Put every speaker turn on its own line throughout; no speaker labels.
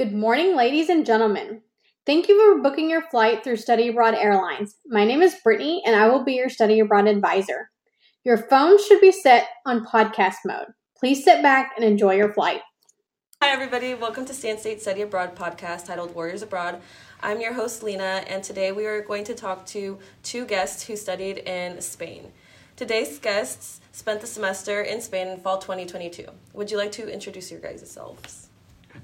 Good morning, ladies and gentlemen. Thank you for booking your flight through Study Abroad Airlines. My name is Brittany, and I will be your Study Abroad advisor. Your phone should be set on podcast mode. Please sit back and enjoy your flight.
Hi, everybody. Welcome to Stan State Study Abroad podcast titled Warriors Abroad. I'm your host, Lena, and today we are going to talk to two guests who studied in Spain. Today's guests spent the semester in Spain in fall 2022. Would you like to introduce your guys' selves?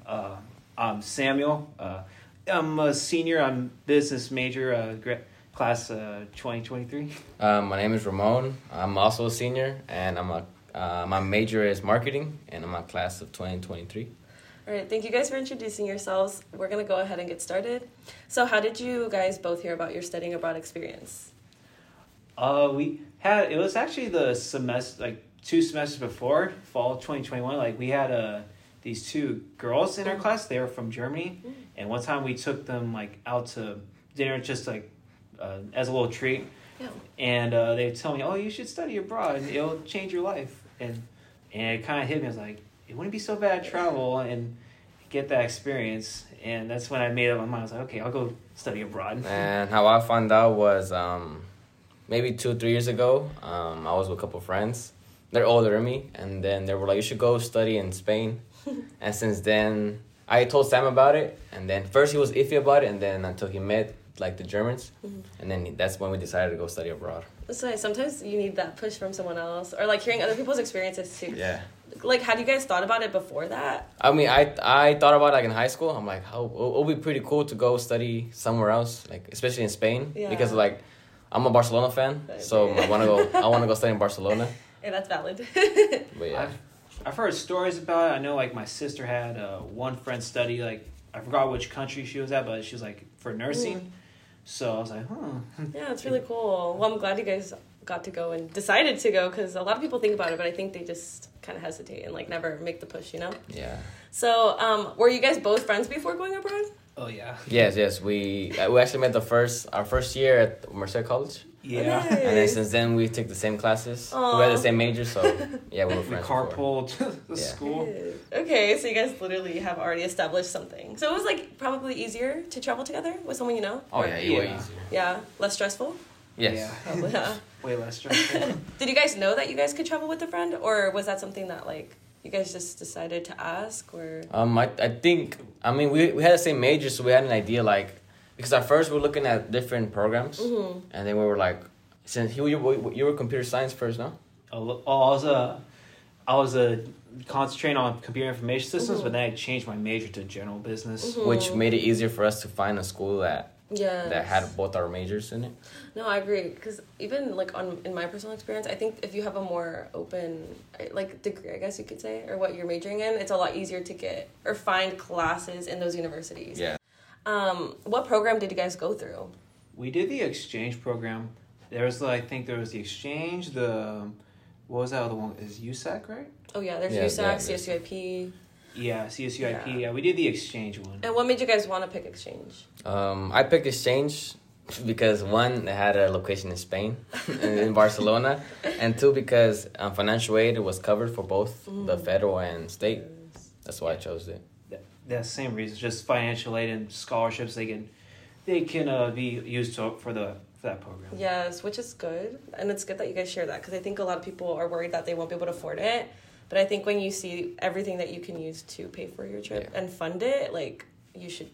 Uh, I'm Samuel. Uh, I'm a senior. I'm business major, uh, gra- class uh, 2023.
Um, my name is Ramon. I'm also a senior, and I'm a uh, my major is marketing, and I'm a class of 2023.
All right, thank you guys for introducing yourselves. We're going to go ahead and get started. So, how did you guys both hear about your studying abroad experience?
Uh, we had it was actually the semester like two semesters before fall 2021. Like we had uh these two girls in our class. They were from Germany, and one time we took them like out to dinner just like uh, as a little treat.
Yeah.
and uh, they tell me, "Oh, you should study abroad, and it'll change your life." And and it kind of hit me. I was like, "It wouldn't be so bad to travel and get that experience." And that's when I made up my mind. I was like, "Okay, I'll go study abroad."
And how I found out was um, maybe two three years ago. Um, I was with a couple friends. They're older than me, and then they were like, "You should go study in Spain." and since then, I told Sam about it, and then first he was iffy about it, and then until he met like the Germans, mm-hmm. and then that's when we decided to go study abroad.
So. Sometimes you need that push from someone else or like hearing other people's experiences too.
Yeah.
Like, had you guys thought about it before that?
I mean, I I thought about it, like in high school. I'm like, how it would be pretty cool to go study somewhere else, like especially in Spain,
Yeah.
because like I'm a Barcelona fan, so I want to go. I want to go study in Barcelona.
Yeah, that's valid.
But yeah,
I've I've heard stories about it. I know like my sister had uh, one friend study like I forgot which country she was at, but she was like for nursing. So I was like, huh.
yeah, it's really cool. Well, I'm glad you guys got to go and decided to go because a lot of people think about it, but I think they just kind of hesitate and like never make the push, you know?
yeah,
So, um, were you guys both friends before going abroad?
Oh yeah.
yes, yes. We uh, we actually met the first our first year at Merced College,
Yeah.
Nice.
and then since then we took the same classes. We had the same major, so yeah, we were
We
friends. before.
carpooled to the
Yeah.
school.
Okay, so you guys literally have already established something. So it was like probably easier to travel together with someone you know?
Oh yeah, you were
Yeah.
easier.
Yeah, less stressful?
Yes.
Yeah.
Yeah.
Way less stressful.
Did you guys know that you guys could travel with a friend, or was that something that like you guys just decided to ask, or
Um, I, I think I mean we we had the same major, so we had an idea like because at first we were looking at different programs,
Mhm.
and then we were like, since you you, you were computer science first, no?
oh, I was a, I was a concentrating on computer information systems,
Mhm.
but then I changed my major to general business.
Mhm.
which made it easier for us to find a school that
yeah,
that had both our majors in it.
No, I agree because even like on in my personal experience, I think if you have a more open like degree, I guess you could say, or what you're majoring in, it's a lot easier to get or find classes in those universities.
Yeah.
Um, what program did you guys go through?
We did the exchange program. There was, I think, there was the exchange. The what was that other one? Is USAC right?
Oh yeah, there's
Yeah,
USAC,
yeah, there's-
CSUIP.
Yeah, CSUIP.
Yeah.
Yeah. we did the exchange one.
And what made you guys want to pick exchange?
Um, I picked exchange because one, it had a location in Spain, in, in Barcelona, and two, because um, financial aid was covered for both the federal and state. That's why I chose it.
That, that same reason, just financial aid and scholarships. They can, they can uh, be used to, for the for that program.
Yes, which is good, and it's good that you guys share that because I think a lot of people are worried that they won't be able to afford it. But I think when you see everything that you can use to pay for your trip
Yeah.
and fund it, like you should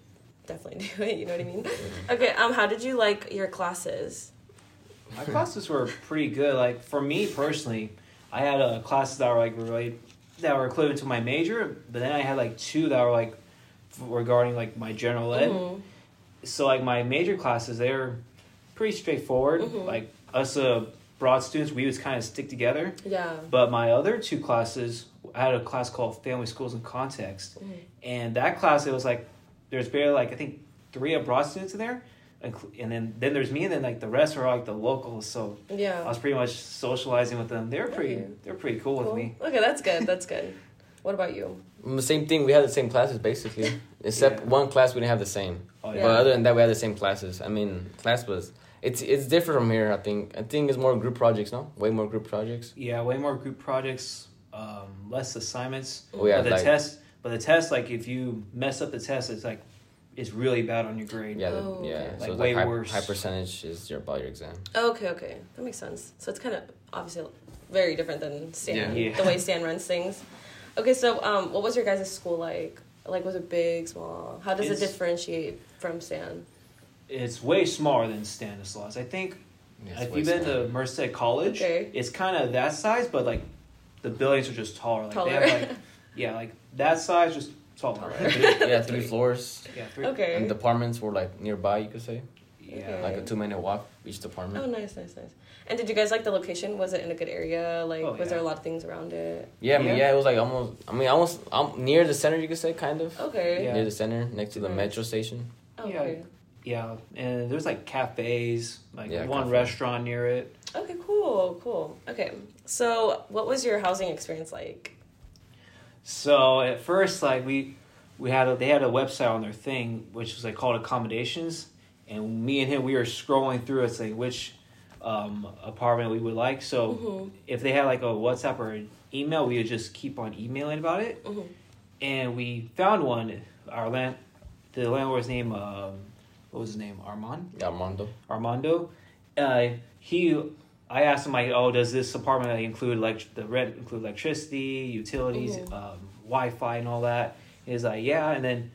definitely do it. You know what I mean? Okay. Um. How did you like your classes?
My classes were pretty good. Like for me personally, I had uh, classes that were like really that were equivalent to my major, but then I had like two that were like regarding like my general ed.
Mhm.
So like my major classes, they were pretty straightforward.
Mhm.
Like us uh, broad students, we would kind of stick together.
Yeah.
But my other two classes, I had a class called Family Schools and Context,
Mhm.
and that class it was like there's barely like I think three abroad students in there, and then then there's me, and then like the rest are like the locals. So
yeah, I
was pretty much socializing with them. They were pretty
Okay.
they were pretty cool,
Cool.
with me.
Okay, that's good. That's good. What about you?
Mm, Same thing. We had the same classes basically, except
Yeah.
one class we didn't have the same.
Oh
Yeah.
But other than that, we had the same classes. I mean, class was it's it's different from here. I think I think it's more group projects. No, way more group projects.
Yeah, way more group projects, um, less assignments.
We had
but the
like
test but the test like if you mess up the test, it's like it's really bad on your grade.
Yeah, the,
Oh,
yeah.
okay.
So
Like,
it's
way
like high,
worse.
high percentage is your about your exam.
Oh, okay, okay, that makes sense. So it's kind of obviously very different than Stan,
Yeah. Yeah.
the way Stan runs things. Okay, so um, what was your guys' school like? Like, was it big, small? How does
It's-
it differentiate from Stan?
It's way smaller than Stanislaus. I think
Yeah,
if you've been to Merced College,
Okay.
it's kind of that size, but like the buildings are just taller. Like
Taller.
they have like yeah, like that size, just taller.
Taller.
yeah, three floors.
Yeah, three.
Okay.
And departments were like nearby, you could say.
Yeah.
Okay.
Like a two minute walk each department.
Oh, nice, nice, nice. And did you guys like the location? Was it in a good area? Like,
Oh,
was there a lot of things around it?
Yeah, I mean,
Yeah.
yeah, it was like almost. I mean, almost um, near the center, you could say, kind of.
Okay.
Yeah.
Near the center, next to the
Nice.
metro station.
Oh,
Yeah.
okay.
Yeah, and there's like cafes, like
Yeah,
one
cafe.
restaurant near it.
Okay, cool, cool. Okay, so what was your housing experience like?
So at first, like we we had a, they had a website on their thing which was like called accommodations, and me and him we were scrolling through it saying which um, apartment we would like. So
Mhm.
if they had like a WhatsApp or an email, we would just keep on emailing about it,
Mhm.
and we found one. Our land, the landlord's name, um, what was his name? Armand.
Armando.
Armando. Uh, he, I asked him like, oh, does this apartment include like the rent include electricity, utilities,
Mhm.
um, Wi-Fi, and all that? He's like, yeah, and then,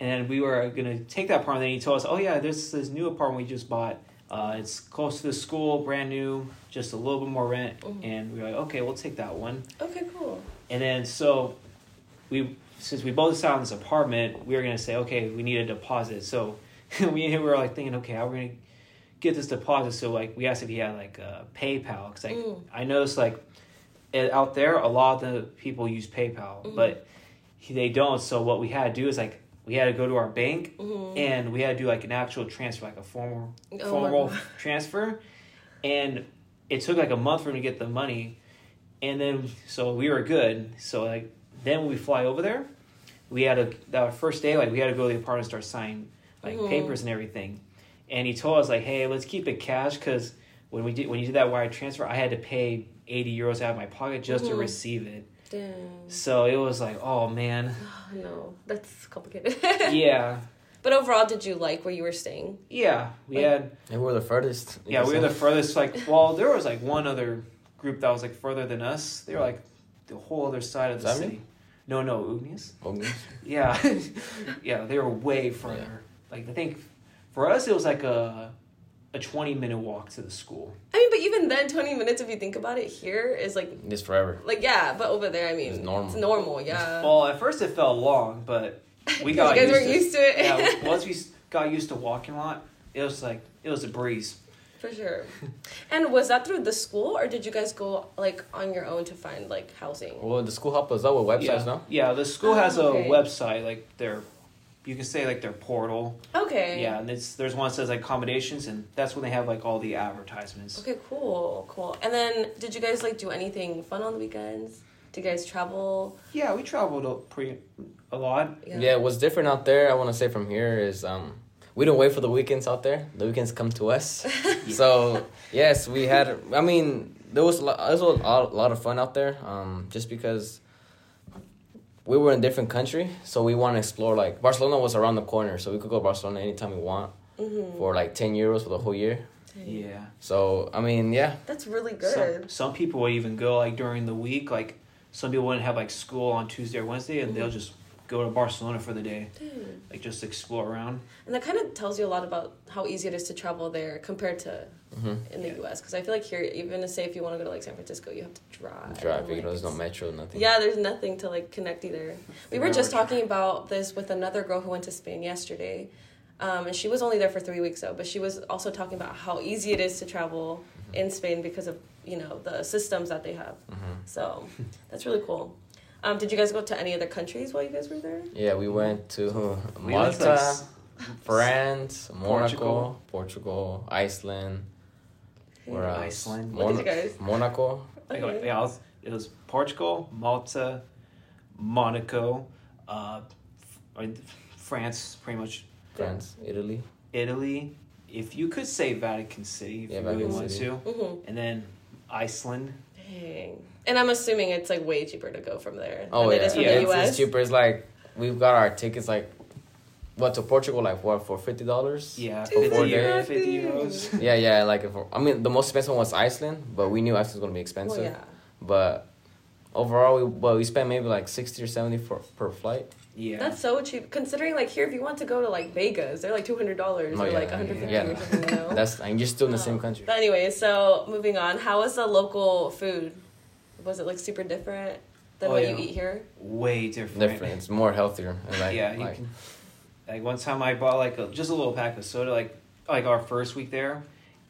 and then we were gonna take that apartment. And then he told us, oh yeah, there's this new apartment we just bought. Uh, it's close to the school, brand new, just a little bit more rent.
Mhm.
And we were like, okay, we'll take that one.
Okay, cool.
And then so we since we both on this apartment, we were gonna say, okay, we need a deposit. So we we were like thinking, okay, how are we gonna get this deposit? So like we asked if he had like a PayPal because like
Mm.
I noticed like out there a lot of the people use PayPal,
Mhm.
but he, they don't. So what we had to do is like we had to go to our bank
Mhm.
and we had to do like an actual transfer, like a formal
Oh
formal transfer, and it took like a month for him to get the money, and then so we were good. So like then when we fly over there, we had a that first day like we had to go to the apartment and start signing like
Mhm.
papers and everything, and he told us like, hey, let's keep it cash because when we did when you did that wire transfer, I had to pay eighty euros out of my pocket just to
Mhm.
receive it.
Damn.
So it was like, oh man,
Oh, no, that's complicated.
yeah,
But overall, did you like where you were staying?
yeah. We
Like-
had
And we were the furthest.
Yeah, we were the furthest. Like, well, there was like one other group that was like further than us. They were like the whole other side of the
Zambia?
city. No, no, Ugnis.
Ognis.
Yeah, yeah, they were way further. Like, I think for us it was like a a twenty minute walk to the school.
I mean, but even then, 20 minutes, if you think about it, here is like,
It's forever.
like yeah, but over there, I mean,
It's normal.
It's normal, yeah.
Well, at first it felt long, but we
you
got
guys
used
weren't
to,
used to it.
yeah, once we got used to walking a lot, it was like it was a breeze.
For sure. And was that through the school, or did you guys go like on your own to find like housing?
Well, the school helped us out with websites,
yeah.
no?
Yeah, the school
Oh,
has a
oh,
website like their, you can say like their portal.
Okay.
Yeah, and it's there's one that says like accommodations, and that's when they have like all the advertisements.
Okay, cool, cool. And then, did you guys like do anything fun on the weekends? Did you guys travel?
Yeah, we traveled a pretty a lot.
Yeah. what's different out there, I want to say from here is um, we don't wait for the weekends out there. The weekends come to us. So yes, we had. I mean, there was a lot, there was a lot, a lot of fun out there. Um, just because we were in a different country, so we want to explore. Like Barcelona was around the corner, so we could go to Barcelona anytime we want
Mm-hmm.
for like ten euros for the whole year.
Yeah.
So I mean, yeah,
That's really good.
some people would even go like during the week. Like some people wouldn't have like school on Tuesday or Wednesday, and they'll just go to Barcelona for the day,
Dang.
like just explore around.
And that kind of tells you a lot about how easy it is to travel there compared to
hmm
in the
Yeah.
U.S. Because I feel like here, even to say if you want to go to like San Francisco, you have to drive.
drive.
Like,
You know, there's no metro, nothing.
Yeah, there's nothing to like connect either. We were just talking about this with another girl who went to Spain yesterday. Um, and she was only there for three weeks though, but she was also talking about how easy it is to travel in Spain because of you know the systems that they have.
hmm
So that's really cool. Um, did you guys go to any other countries while you guys were there?
Yeah, we went to
We
Malta, France, Monaco,
Portugal.
Portugal, Iceland. Where else?
Iceland.
What did you guys?
Monaco.
Okay.
yeah, it was, it was Portugal, Malta, Monaco, uh, France, pretty much
France, Italy.
Italy. If you could say Vatican City, if
Yeah,
you really
Vatican
want
City.
to,
Mm-hmm.
and then Iceland.
Dang. And I'm assuming it's like way cheaper to go from there
Oh
than
yeah,
it is from
Yeah,
the US.
it's cheaper. It's like we've got our tickets like what to Portugal like what for fifty dollars?
Yeah,
For
50,
four
euro- 50 euros.
Yeah, yeah. Like if, I mean, the most expensive one was Iceland, but we knew Iceland was gonna be expensive.
Oh, yeah.
But overall, we well we spent maybe like sixty or seventy for per flight.
Yeah.
That's so cheap. Considering like here, if you want to go to like Vegas, they're like two hundred dollars
Oh,
or
yeah,
like one hundred fifty
yeah.
or something. You know?
That's and you're still in the same
Um,
country.
But anyway, so moving on, how was the local food? Was it like super different than
Oh,
what
yeah.
you eat here?
way different.
Different. It's more healthier. Like,
Yeah, you
like,
can- Like one time I bought like a, just a little pack of soda, like like our first week there,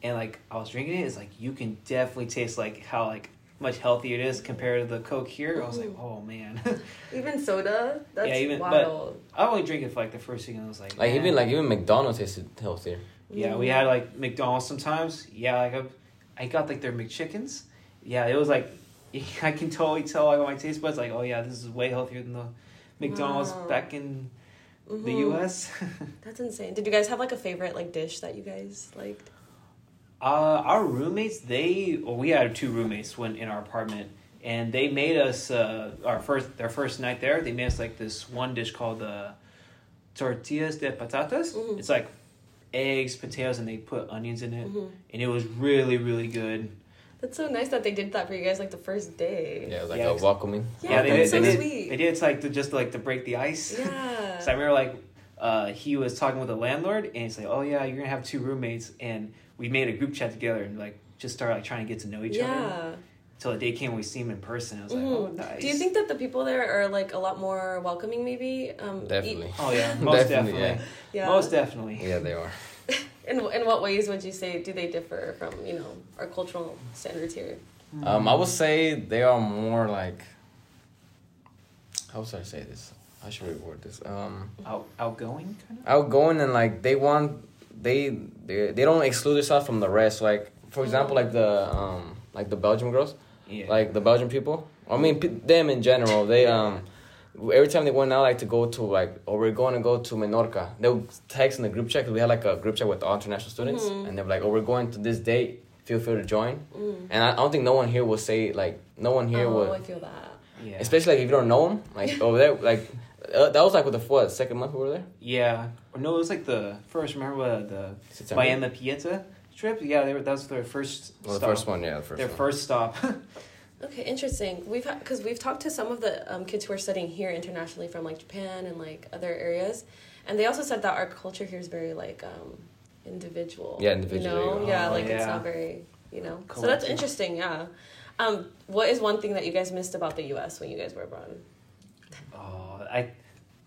and like I was drinking it. It's like you can definitely taste like how like much healthier it is compared to the Coke here. I was like,
Mhm.
oh man.
Even soda? That's
Yeah, even- but- I only drink it for like the first week, and I was like,
like
man.
even like even McDonald's tasted healthier.
yeah, we had like McDonald's sometimes. Yeah, like I, I got like their McChickens. Yeah, it was like I can totally tell like on my taste buds like, oh yeah, this is way healthier than the McDonald's
Wow.
back in the
Mhm.
U.S.
That's insane. Did you guys have like a favorite like dish that you guys liked?
Uh, our roommates, they well, we had two roommates when in our apartment, and they made us uh, our first their first night there. They made us like this one dish called the tortillas de patatas.
Mhm.
It's like eggs, potatoes, and they put onions in it,
Mhm.
and it was really really good.
That's so nice that they did that for you guys like the first day.
Yeah, it was like
Yeah,
a welcoming.
Yeah,
they
that's
did.
so
they did.
sweet.
They did it to, like to just like to break the ice.
Yeah.
So I remember like uh, he was talking with the landlord, and he's like, "Oh yeah, you're gonna have two roommates," and we made a group chat together and like just started like trying to get to know each other.
yeah.
Till the day came when we see him in person. I was like,
Mhm.
"Oh, nice."
Do you think that the people there are like a lot more welcoming? Maybe. Um, e-
Definitely.
Oh yeah, most definitely.
yeah.
yeah.
Most definitely.
Yeah, they are.
In in what ways would you say do they differ from you know our cultural standards here?
Um, I would say they are more like. How should I say this? How should I reword this? Um,
Out, outgoing kind of.
outgoing and like they want they they they don't exclude themselves from the rest. Like for example, like the um like the Belgian girls,
Yeah.
like the Belgian people. I mean pe- them in general. They um every time they went out like to go to like or we're going to go to Menorca. They would text in the group chat because we had like a group chat with all international students,
Mhm.
and they were like, "Oh, we're going to this date. Feel free to join."
Mm.
And I, I don't think no one here will say like no one here
oh,
would
I feel that.
yeah.
especially like if you don't know them like over there like uh, that was like with the what second month we were there
yeah. Or no, it was like the first. Remember what the
September?
Miami Pieta trip? Yeah, they were, that was their first.
well, the
stop.
first one yeah the first
Their
one.
first stop.
Okay, interesting. We've because we've talked to some of the um, kids who are studying here internationally from like Japan and like other areas, and they also said that our culture here is very like um, individual.
Yeah, individual,
You know?
yeah.
Yeah,
Oh,
like it's not very you know. So that's interesting. Yeah. Um, what is one thing that you guys missed about the U.S. when you guys were abroad?
Oh, I.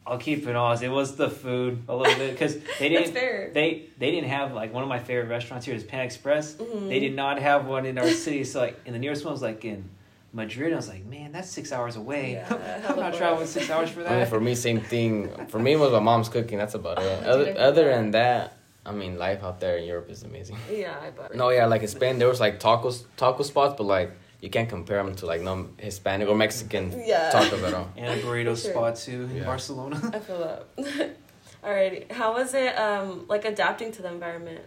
I'll keep it honest. It was the food a little bit because they didn't. They they didn't have like one of my favorite restaurants here is Panda Express.
Mhm.
They did not have one in our city. So like, and the nearest one was like in Madrid. I was like, man, that's six hours away.
Yeah,
I'm not traveling six hours for
I mean,
that.
for me same thing for me it was my mom's cooking that's about it
Oh,
other, other than that I mean life out there in Europe is amazing
Yeah, I bet.
no yeah like in Spain there was like tacos taco spots but like you can't compare them to like non Hispanic or Mexican
Yeah.
tacos at all
and a burrito
Sure.
spot too in
Yeah.
Barcelona.
I feel that. Alrighty, how was it um, like adapting to the environment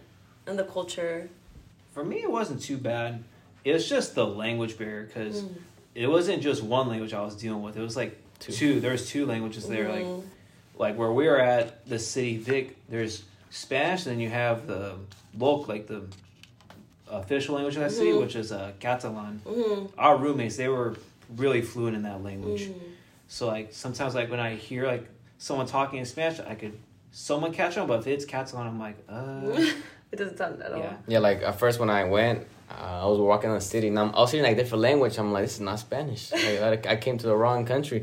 and the culture?
For me, it wasn't too bad. It was just the language barrier because
Mm.
it wasn't just one language I was dealing with. It was like
Two.
two. There was two languages there. Like
Mhm.
like where we were at the city Vic. There's Spanish, and then you have the local like the official language of that city,
Mhm.
which is uh, Catalan.
Mhm.
Our roommates they were really fluent in that language.
Mhm.
So like sometimes like when I hear like someone talking in Spanish, I could someone catch on, but if it's Catalan, I'm like, uh,
it doesn't sound at all.
yeah.
yeah like at first when I went uh, I was walking in the city and I'm, I was hearing like different language I'm like this is not Spanish like, I I came to the wrong country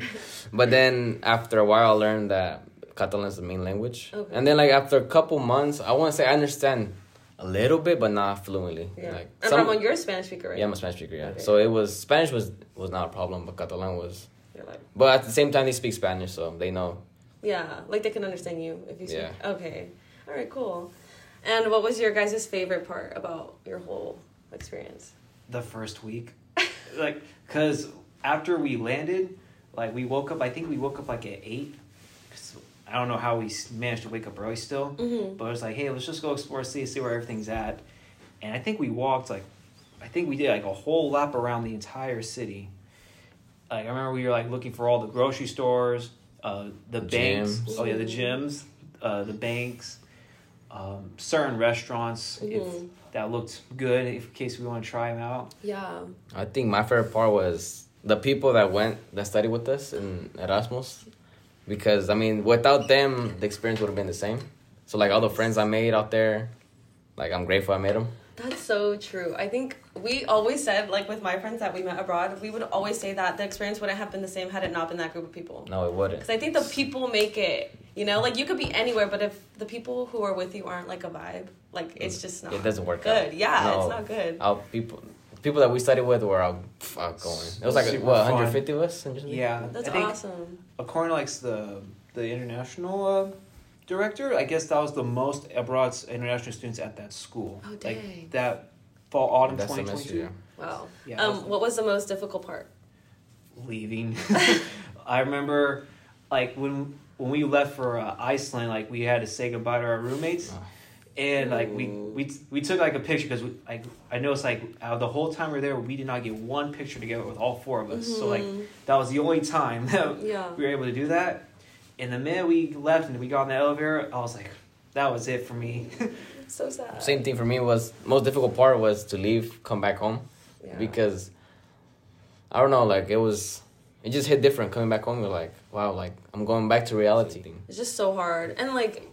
but then after a while I learned that Catalan is the main language
Okay.
and then like after a couple months I want to say I understand a little bit but not fluently
Yeah.
like
and
some-
Ramon, you're a Spanish speaker, right?
yeah I'm a Spanish speaker yeah
Okay.
so it was Spanish was was not a problem but Catalan was
You're like,
but at the same time they speak Spanish so they know
yeah, like they can understand you if you speak.
Yeah.
Okay. All right, cool. And what was your guys' favorite part about your whole experience?
the first week like because after we landed like we woke up i think we woke up like at 8 'Cause i don't know how we managed to wake up early still
Mm-hmm.
but it was like hey let's just go explore city see where everything's at and i think we walked like I think we did like a whole lap around the entire city. Like I remember we were like looking for all the grocery stores, uh, the banks. Oh yeah, the gyms, uh, the banks, um, certain restaurants. If
Mhm.
that looked good, if, in case we want to try them out.
Yeah.
I think my favorite part was the people that went that studied with us in Erasmus, because I mean, without them, the experience would have been the same. So like all the friends I made out there, like I'm grateful I made them.
That's so true. I think we always said, like with my friends that we met abroad, we would always say that the experience wouldn't have been the same had it not been that group of people.
No, it wouldn't.
Because I think the people make it. You know, like you could be anywhere, but if the people who are with you aren't like a vibe, like it's just not.
It doesn't work
good.
out.
Yeah,
No.
it's not good.
Our people, people that we studied with were out, going. It was like
Super
what
fun.
150 of us.
Yeah,
That's
I think
awesome.
according to like the the international uh, director, I guess that was the most abroad international students at that school.
Oh, dang.
Like that fall autumn
That
twenty
semester. Yeah.
Wow.
Yeah,
Um, what was the most difficult part?
leaving. I remember, like when when we left for uh, Iceland, like we had to say goodbye to our roommates,
Oh.
And like we we we took like a picture because like I noticed like out of the whole time we are there, we did not get one picture together with all four of us. So like
Mhm.
that was the only time that
Yeah.
we were able to do that. And the minute we left and we got on the elevator, I was like, that was it for me.
So sad.
Same thing for me was most difficult part was to leave, come back home.
Yeah.
because I don't know, like it was, it just hit different coming back home. You're like, wow, like I'm going back to reality.
It's just so hard. And like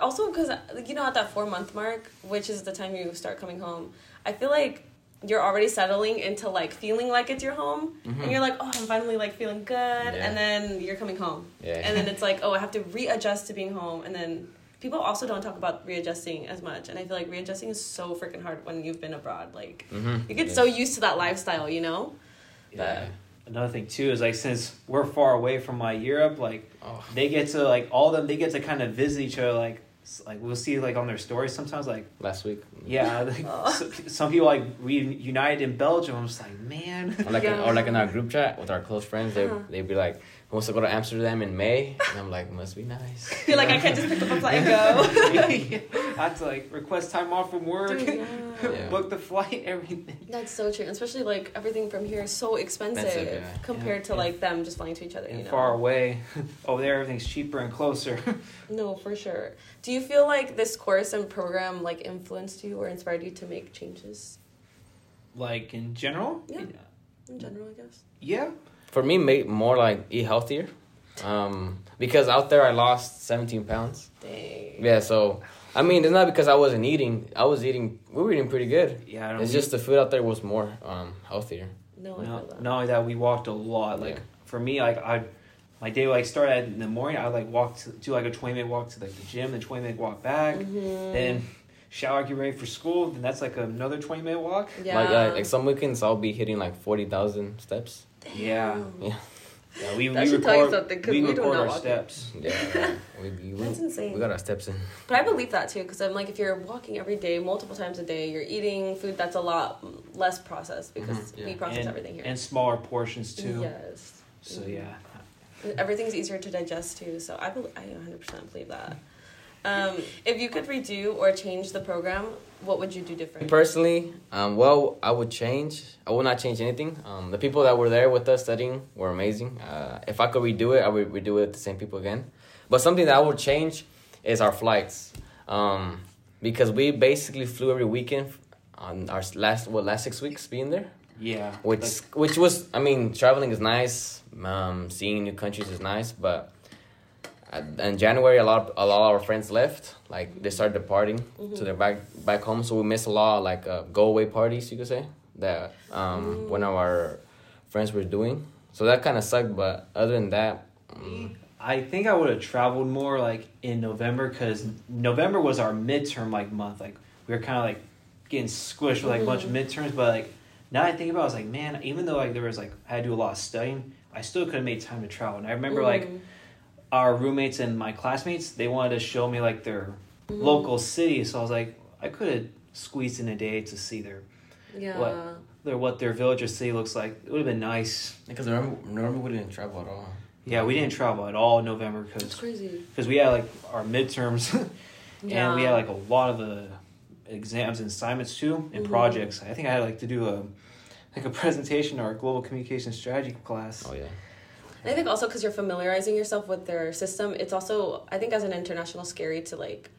also because you know at that 4 month mark, which is the time you start coming home, I feel like you're already settling into like feeling like it's your home and you're like, "Oh, I'm finally like feeling good."
Mm-hmm. Yeah.
And then you're coming home.
Yeah.
And then it's like, "Oh, I have to readjust to being home." And then people also don't talk about readjusting as much. And I feel like readjusting is so freaking hard when you've been abroad. Like
Mm-hmm.
you get so used to that lifestyle, you know?
yeah.
Another thing too is like since we're far away from my Europe, like
Oh.
they get to like all of them they get to kind of visit each other like like we'll see like on their stories sometimes like
Last week.
yeah like,
Oh.
so- some people like we united in Belgium I'm just like man
Or like, in, or like in our group chat with our close friends, they
Uh-huh.
they'd be like, "Who wants to go to Amsterdam in May?" And I'm like, "Must be nice."
You're like, I can't just pick up a flight and go.
I had to like request time off from work
Dude, yeah.
Yeah.
book the flight everything
That's so true, especially like everything from here is so expensive,
Expensive, yeah.
compared
Yeah.
to like them just flying to each other.
and
you know?
far away over there everything's cheaper and closer
No, for sure. Do you feel like this course and program like influenced you or inspired you to make changes
like in general
Yeah. in general? I guess.
yeah
For me, make more like eat healthier, um, because out there I lost 17 pounds.
Dang.
Yeah, so I mean, it's not because I wasn't eating. I was eating. We were eating pretty good.
yeah I don't
It's just the food out there was more um, healthier.
No, I
No,
feel that.
not only that, we walked a lot. Like
Yeah.
for me, like I, my day like started in the morning. I like walk to do like a twenty minute walk to like the gym, then twenty minute walk back,
Mhm.
then shower, get ready for school. Then that's like another twenty minute walk.
Yeah.
Like uh, like some weekends I'll be hitting like forty thousand steps.
Damn.
Yeah.
Yeah, we
That
we
should tell you
record
something, 'cause
we
we do
record
not
our
walk
steps.
Yeah, we, we, we,
That's insane.
we got our steps in.
But I believe that too, because I'm like, if you're walking every day, multiple times a day, you're eating food that's a lot less processed because
Mhm, yeah.
we process
and,
everything here.
and smaller portions too.
Yes.
So yeah,
Everything's easier to digest too, so I, bel I 100% believe that. Um, if you could redo or change the program, what would you do different?
Personally, um, well, I would change. I would not change anything. Um, the people that were there with us studying were amazing. Uh, if I could redo it, I would redo it with the same people again. But something that I would change is our flights, um, because we basically flew every weekend on our last what last six weeks being there.
yeah.
which
Like,
which was I mean traveling is nice, um, seeing new countries is nice, but in January a lot a lot of our friends left, like they started departing to their back back home, so we missed a lot of, like uh, go away parties you could say that um, one of our friends were doing. So that kind of sucked, but other than that, um,
I think I would have traveled more like in November because November was our midterm like month. Like we were kind of like getting squished with like a bunch of midterms, but like now I think about, it, I was like, man, even though like there was like I had to do a lot of studying, I still could have made time to travel. And I remember like
Mm.
Our roommates and my classmates, they wanted to show me like their
Mm-hmm.
local city, so I was like, I could have squeezed in a day to see their
Yeah.
what their what their village or city looks like. It would have been nice.
because remember, remember we didn't travel at all.
Yeah, we didn't travel at all in November
It's
because
crazy.
because we had like our midterms and we had like a lot of the exams and assignments too and
Mhm.
projects. I think I had like to do a like a presentation or a global communication strategy class.
Oh yeah.
And I think also because you're familiarizing yourself with their system, it's also I think as an international scary to like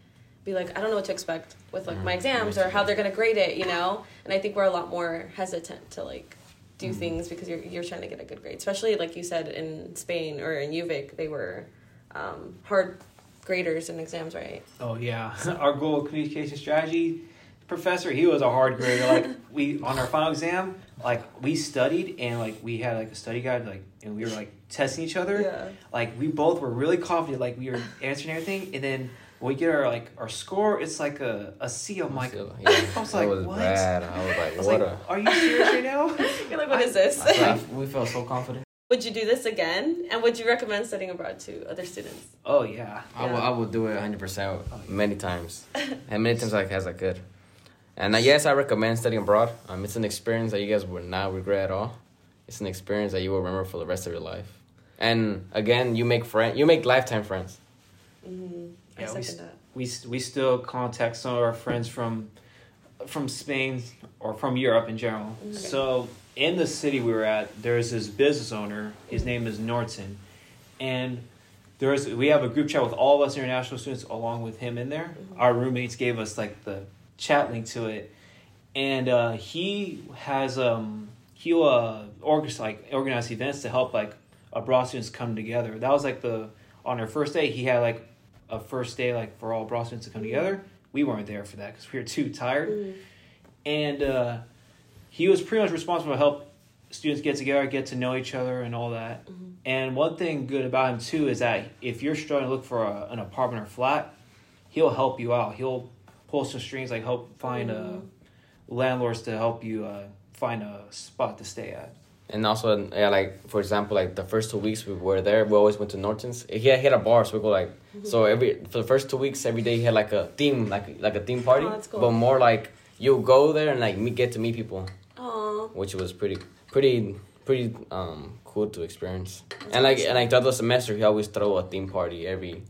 be like I don't know what to expect with like my
Mhm.
exams or how they're gonna grade it, you know. And I think we're a lot more hesitant to like do
Mhm.
things because you're you're trying to get a good grade, especially like you said in Spain or in UVic, they were um, hard graders in exams, right?
Oh yeah, our global communication strategy professor, he was a hard grader. Like we on our final exam, like we studied and like we had like a study guide, like and we were like testing each other.
Yeah.
Like we both were really confident, like we were answering everything, and then when we get our like our score, it's like a a C. I'm like,
So,
I
yeah,
was
that
like,
was
what?
bad. I was
I
like,
was
what
like,
a.
are you serious right now?
You're like, what is this?
I felt- we felt so confident.
would you do this again? And would you recommend studying abroad to other students?
Oh yeah,
I would,
Yeah.
I would do it 100% many times. and many times like as I could. And uh, yes, I recommend studying abroad. Um, it's an experience that you guys will not regret at all. It's an experience that you will remember for the rest of your life. And again, you make friend, you make lifetime friends.
Mm-hmm. I
Yeah, we
second that.
we we still contact some of our friends from from Spain or from Europe in general.
Okay.
So in the city we were at, there's this business owner. His name is Norton, and there's we have a group chat with all of us international students along with him in there.
Mhm.
Our roommates gave us like the chat link to it, and uh, he has um he'll uh organize like organize events to help like abroad students come together. That was like the on our first day he had like a first day like for all abroad students to come together. We weren't there for that because we were too tired
Mhm.
and uh, he was pretty much responsible to help students get together, get to know each other, and all that.
Mhm.
And one thing good about him too is that if you're struggling to look for a, an apartment or flat, he'll help you out. He'll pull some strings, like help find uh,
Mhm.
landlords to help you uh, find a spot to stay at.
And also, yeah, like for example, like the first two weeks we were there, we always went to Norton's. He had, he had a bar, so we go like so every for the first two weeks, every day he had like a theme, like like a theme party,
Oh, that's cool.
but more like you go there and like meet, get to meet people,
Aw.
which was pretty pretty pretty um cool to experience. and like and like throughout the semester, he always throw a theme party every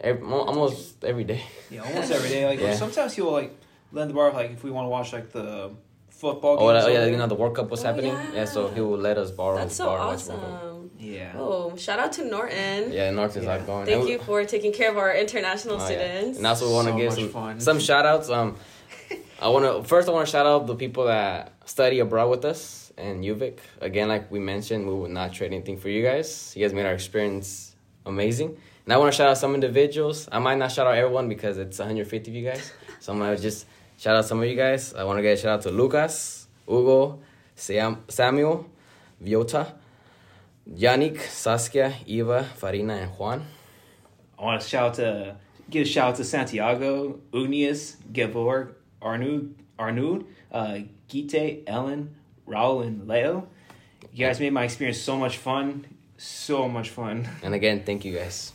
every almost every day.
Yeah, almost every day. Like
Yeah.
sometimes he'll like lend the bar like if we want to watch like the football.
Oh
games
yeah, you know the World Cup was
Oh,
happening. Yeah. so he will let us borrow
That's so
bar watch World
awesome.
Yeah.
Oh, shout out to Norton.
Yeah, Norton's
Yeah.
like going.
Thank
and we-
you for taking care of our international
Oh, yeah.
students.
And also, we want to
So
give some,
fun.
some shout outs. Um, I want to first I want to shout out the people that study abroad with us and UVic. Again, like we mentioned, we would not trade anything for you guys. You guys made our experience amazing. And I want to shout out some individuals. I might not shout out everyone because it's 150 of you guys. So I'm gonna just shout out some of you guys. I want to get a shout out to Lucas, Hugo, Sam, Samuel, Viota, Yannick, Saskia, Eva, Farina, and Juan.
I want to shout out to give a shout out to Santiago, Unius, Gevorg, Arnud, Arnud, uh, Gite, Ellen, Raul, and Leo. You guys made my experience so much fun, so much fun.
And again, thank you guys.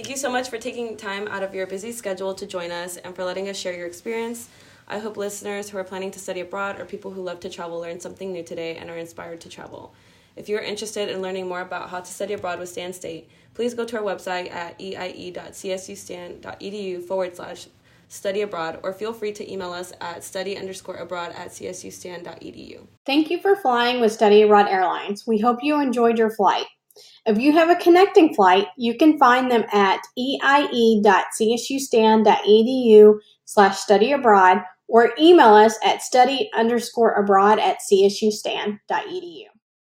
Thank you so much for taking time out of your busy schedule to join us and for letting us share your experience. I hope listeners who are planning to study abroad or people who love to travel learn something new today and are inspired to travel. If you're interested in learning more about how to study abroad with Stan State, please go to our website at eie.csustan.edu forward slash study abroad or feel free to email us at study underscore abroad at csustan.edu.
Thank you for flying with Study Abroad Airlines. We hope you enjoyed your flight. If you have a connecting flight, you can find them at eie.csustan.edu slash study abroad or email us at study underscore abroad at csustan.edu.